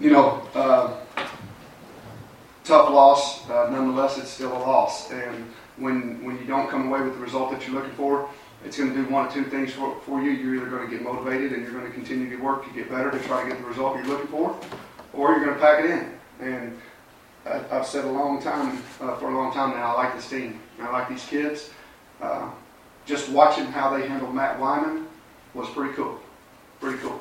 you know, uh, tough loss. Uh, nonetheless, it's still a loss. And when when you don't come away with the result that you're looking for, it's going to do one or two things for, for you. You're either going to get motivated and you're going to continue to work to get better to try to get the result you're looking for, or you're going to pack it in. And I, I've said a long time uh, for a long time now. I like this team. I like these kids. Uh, just watching how they handled Matt Wyman was pretty cool. Pretty cool.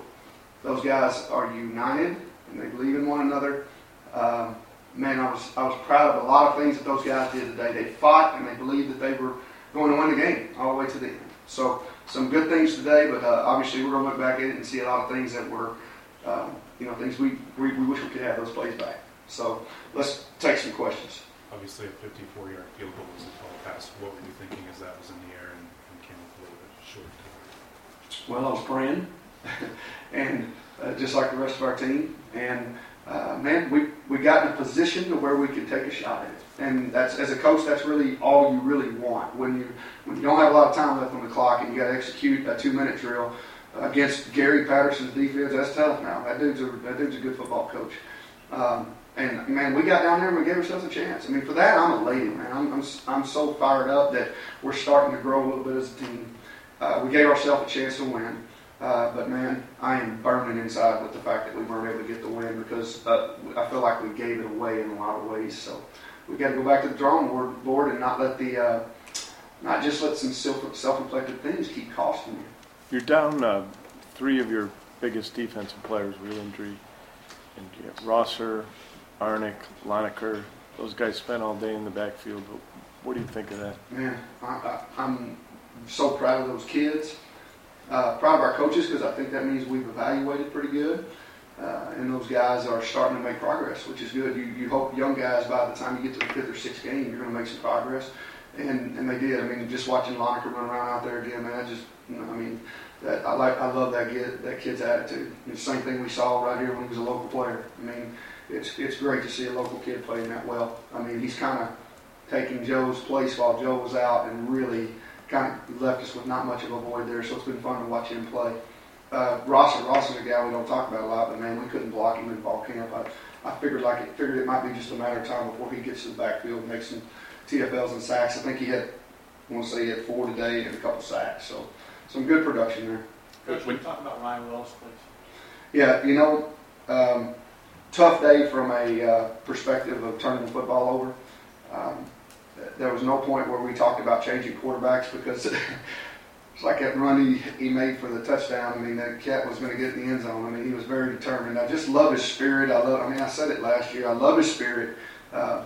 Those guys are united and they believe in one another. Um, man, I was I was proud of a lot of things that those guys did today. They fought and they believed that they were going to win the game all the way to the end. So some good things today, but uh, obviously we're going to look back at it and see a lot of things that were, um, you know, things we, we, we wish we could have those plays back. So let's take some questions. Obviously, a 54-yard field goal was a tall pass. What were you thinking as that was in the air and, and came up a little bit short? Well, I was praying, and uh, just like the rest of our team, and uh, man, we we got in a position to where we could take a shot at it. And that's as a coach, that's really all you really want when you when you don't have a lot of time left on the clock and you got to execute a two-minute drill against Gary Patterson's defense. That's tough. Now that dude's a that dude's a good football coach. Um, and man, we got down there and we gave ourselves a chance. I mean, for that, I'm elated, man. I'm, I'm, I'm so fired up that we're starting to grow a little bit as a team. Uh, we gave ourselves a chance to win. Uh, but man, I am burning inside with the fact that we weren't able to get the win because uh, I feel like we gave it away in a lot of ways. So we got to go back to the drawing board, board and not let the, uh, not just let some self, self-inflicted things keep costing you. You're down uh, three of your biggest defensive players with injury, and you have Rosser, Arnick, Loneker. Those guys spent all day in the backfield. What do you think of that? Man, I, I, I'm so proud of those kids. Uh, proud of our coaches because I think that means we've evaluated pretty good. Uh, and those guys are starting to make progress, which is good. You, you hope young guys by the time you get to the fifth or sixth game, you're going to make some progress. And, and they did. I mean, just watching Loneker run around out there again, man, I just, you know, I mean, that, I like, I love that kid, that kid's attitude. It's the same thing we saw right here when he was a local player. I mean, it's, it's great to see a local kid playing that well. I mean, he's kind of taking Joe's place while Joe was out and really kind of left us with not much of a void there. So it's been fun to watch him play. Uh, Ross, Ross is a guy we don't talk about a lot, but man, we couldn't block him in fall camp. I, I figured like it figured it might be just a matter of time before he gets to the backfield and makes some TFLs and sacks. I think he had, I want to say he had four today and a couple sacks. So some good production there. Coach, when you talk about Ryan Willis, please. Yeah, you know, um, tough day from a uh, perspective of turning the football over. Um, there was no point where we talked about changing quarterbacks because it's like that run he, he made for the touchdown. I mean, that cat was going to get in the end zone. I mean, he was very determined. I just love his spirit. I love. I mean, I said it last year. I love his spirit. Uh,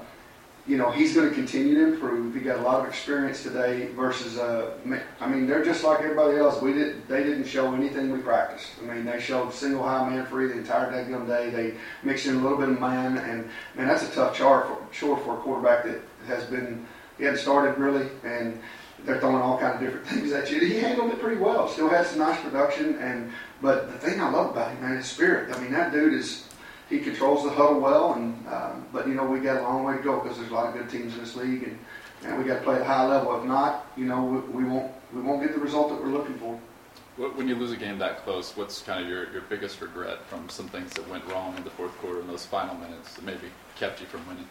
you know, he's going to continue to improve. He got a lot of experience today versus, uh, I mean, they're just like everybody else. We did, they didn't show anything we practiced. I mean, they showed single high man free the entire day. They mixed in a little bit of man, and man, that's a tough chore for, chore for a quarterback that has been, he hadn't started really, and they're throwing all kind of different things at you. He handled it pretty well. Still had some nice production, and but the thing I love about him, man, is spirit. I mean, that dude is he controls the huddle well, and um, but you know we got a long way to go because there's a lot of good teams in this league, and, and we got to play at a high level. If not, you know we, we won't we won't get the result that we're looking for. When you lose a game that close, what's kind of your, your biggest regret from some things that went wrong in the fourth quarter in those final minutes that maybe kept you from winning?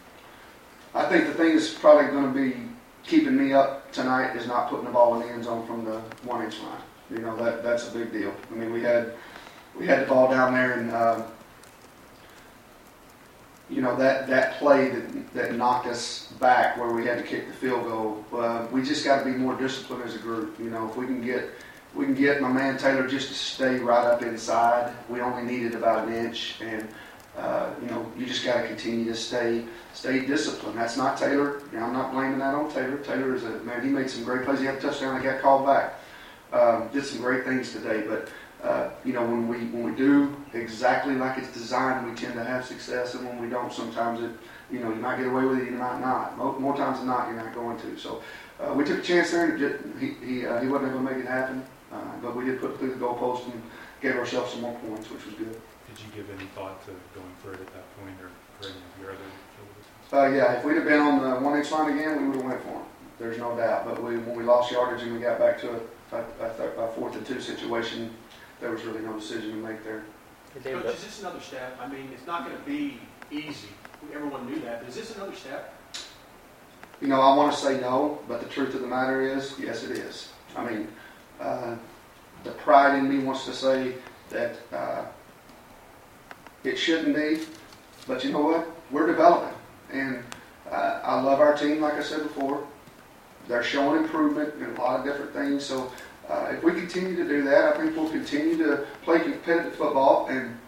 I think the thing that's probably going to be keeping me up tonight is not putting the ball in the end zone from the one inch line. You know that that's a big deal. I mean we had we had the ball down there and. Uh, you know that that play that that knocked us back where we had to kick the field goal. Uh, we just got to be more disciplined as a group. You know, if we can get we can get my man Taylor just to stay right up inside. We only needed about an inch, and uh, you know you just got to continue to stay stay disciplined. That's not Taylor. You know, I'm not blaming that on Taylor. Taylor is a man. He made some great plays. He had a touchdown. He got called back. Um, did some great things today, but uh, you know, when we when we do exactly like it's designed, we tend to have success, and when we don't, sometimes it, you know, you might get away with it, you might not. More, more times than not, you're not going to. So uh, we took a chance there, and just, he he, uh, he wasn't able to make it happen, uh, but we did put through the goalpost and gave ourselves some more points, which was good. Did you give any thought to going for it at that point, or for any of your other? Uh, yeah, if we'd have been on the one inch line again, we would have went for it. There's no doubt. But we, when we lost yardage and we got back to a, a, a, a fourth and two situation, there was really no decision to make there. David, Coach, is this another step? I mean, it's not going to be easy. Everyone knew that. But is this another step? You know, I want to say no, but the truth of the matter is, yes, it is. I mean, uh, the pride in me wants to say that uh, it shouldn't be, but you know what? We're developing, and uh, I love our team. Like I said before, they're showing improvement in a lot of different things. So uh, if we continue to do that, I think we'll continue to play competitive football and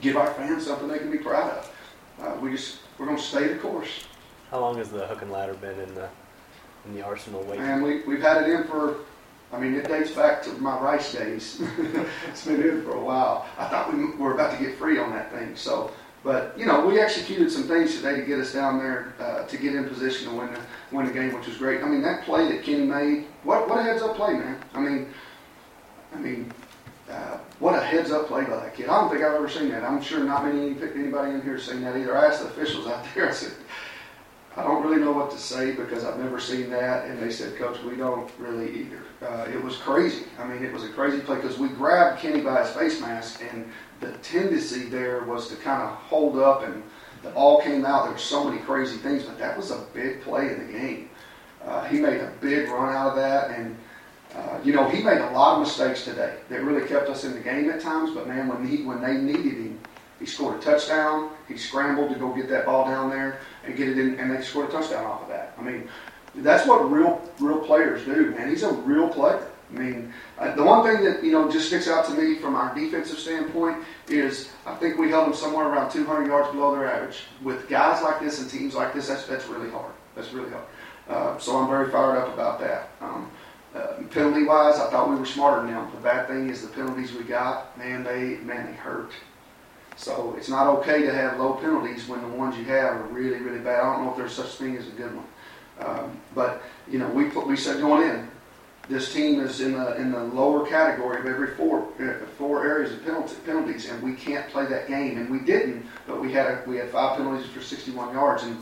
give our fans something they can be proud of. Uh, we just we're going to stay the course. how long has the hook and ladder been in the in the Arsenal weight? And we, we've had it in for, I mean, it dates back to my Rice days. it's been in for a while. I thought we were about to get free on that thing. So, but you know, we executed some things today to get us down there uh, to get in position to win the win the game, which was great. I mean, that play that Kenny made, what what a heads up play, man. I mean, I mean, uh, what a heads up play by that kid. I don't think I've ever seen that. I'm sure not many anybody in here has seen that either. I asked the officials out there. I said. I don't really know what to say because I've never seen that. And they said, Coach, we don't really either. Uh, it was crazy. I mean, it was a crazy play because we grabbed Kenny by his face mask, and the tendency there was to kind of hold up, and the ball came out. There were so many crazy things, but that was a big play in the game. Uh, he made a big run out of that, and uh, you know he made a lot of mistakes today that really kept us in the game at times. But man, when he when they needed him, he scored a touchdown. He scrambled to go get that ball down there and get it in, and they scored a touchdown off of that. I mean, that's what real real players do, man. He's a real player. I mean, uh, the one thing that you know just sticks out to me from our defensive standpoint is I think we held them somewhere around 200 yards below their average. With guys like this and teams like this, that's that's really hard. That's really hard. Uh, so I'm very fired up about that. Um, uh, penalty wise, I thought we were smarter than them. The bad thing is the penalties we got, man, they man they hurt. So it's not okay to have low penalties when the ones you have are really, really bad. I don't know if there's such thing as a good one. Um, but you know, we put, we said going in, this team is in the in the lower category of every four uh, four areas of penalty, penalties, and we can't play that game. And we didn't, but we had a, we had five penalties for 61 yards, and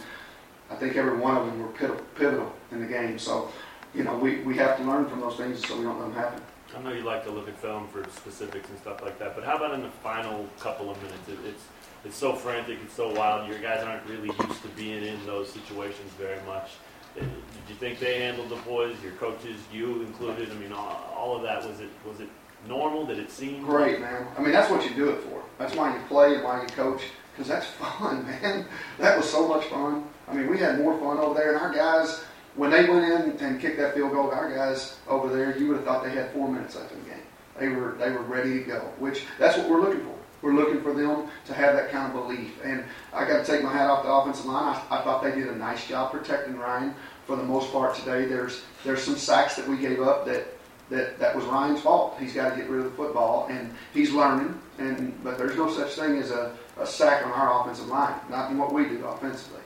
I think every one of them were pivotal in the game. So you know, we, we have to learn from those things so we don't let them happen. I know you like to look at film for specifics and stuff like that, but how about in the final couple of minutes? It, it's it's so frantic, it's so wild. Your guys aren't really used to being in those situations very much. Uh, Did you think they handled the boys, your coaches, you included? I mean, all, all of that was it was it normal? Did it seem Great, man. I mean, that's what you do it for. That's why you play and why you coach, because that's fun, man. That was so much fun. I mean, we had more fun over there, and our guys, when they went in and kicked that field goal, our guys over there, you would have thought they had four minutes left in the game. They were they were ready to go, which that's what we're looking for. We're looking for them to have that kind of belief. And I got to take my hat off the offensive line. I, I thought they did a nice job protecting Ryan for the most part today. There's there's some sacks that we gave up that that that was Ryan's fault. He's got to get rid of the football, and he's learning. And but there's no such thing as a, a sack on our offensive line, not in what we do offensively.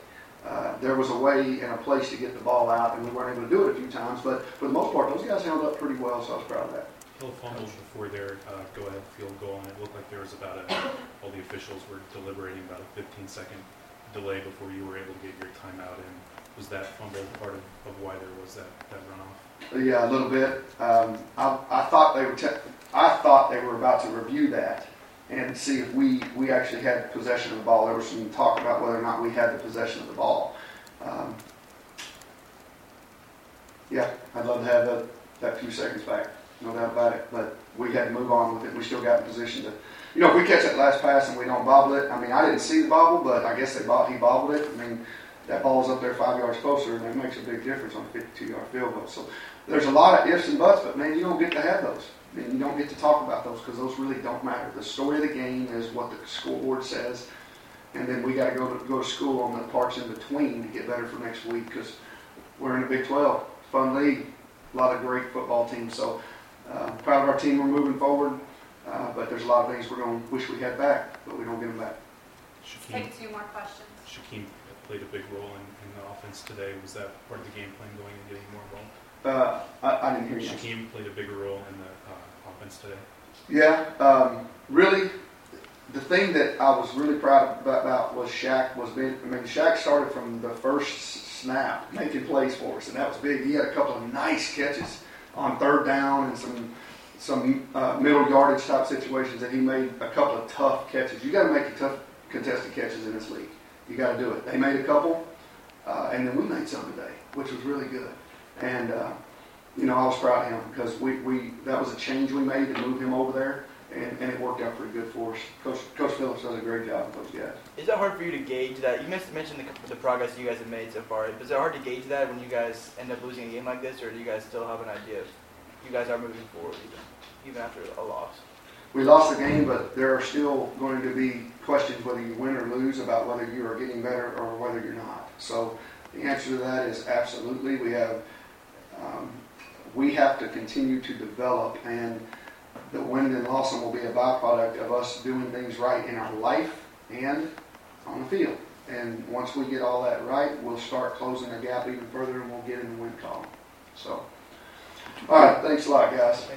Uh, there was a way and a place to get the ball out, and we weren't able to do it a few times. But for the most part, those guys held up pretty well, so I was proud of that. Hill fumbled before their uh, go-ahead field goal, and it looked like there was about a, all the officials were deliberating about a 15-second delay before you were able to get your timeout in. Was that fumble part of, of why there was that, that runoff? Yeah, a little bit. Um, I, I thought they were. Te- I thought they were about to review that and see if we we actually had possession of the ball. There was some talk about whether or not we had the possession of the ball. Um, yeah, I'd love to have that, that few seconds back, no doubt about it. But we had to move on with it. We still got in position to, you know, if we catch that last pass and we don't bobble it. I mean, I didn't see the bobble, but I guess they he bobbled it. I mean, that ball's up there five yards closer, and that makes a big difference on a 52-yard field goal. So there's a lot of ifs and buts, but man, you don't get to have those. I mean, you don't get to talk about those because those really don't matter. The story of the game is what the school board says, and then we got to go to go to school on the parts in between to get better for next week because we're in the Big 12, fun league, a lot of great football teams. So uh, proud of our team. We're moving forward, uh, but there's a lot of things we're going to wish we had back, but we don't get them back. Shaquem, Take two more questions. Shaquem played a big role in, in the offense today. Was that part of the game plan going and getting more involved? Uh, I, I didn't hear you. Shaquem played a bigger role in the uh, offense today. Yeah, um, really, the thing that I was really proud about, about was Shaq was being. I mean, Shaq started from the first snap making plays for us, and that was big. He had a couple of nice catches on third down and some, some uh, middle yardage type situations that he made a couple of tough catches. You got to make tough contested catches in this league. You got to do it. They made a couple, uh, and then we made some today, which was really good. And uh, you know, I was proud of him because we, we that was a change we made to move him over there, and, and it worked out pretty good for us. Coach Coach Phillips does a great job with those guys. Is it hard for you to gauge that? You mentioned the, the progress you guys have made so far. Is it hard to gauge that when you guys end up losing a game like this, or do you guys still have an idea if you guys are moving forward even, even after a loss? We lost the game, but there are still going to be questions whether you win or lose about whether you are getting better or whether you're not. So the answer to that is absolutely. We have um, we have to continue to develop, and the win and loss will be a byproduct of us doing things right in our life and on the field. And once we get all that right, we'll start closing the gap even further, and we'll get in the win column. So, all right, thanks a lot, guys.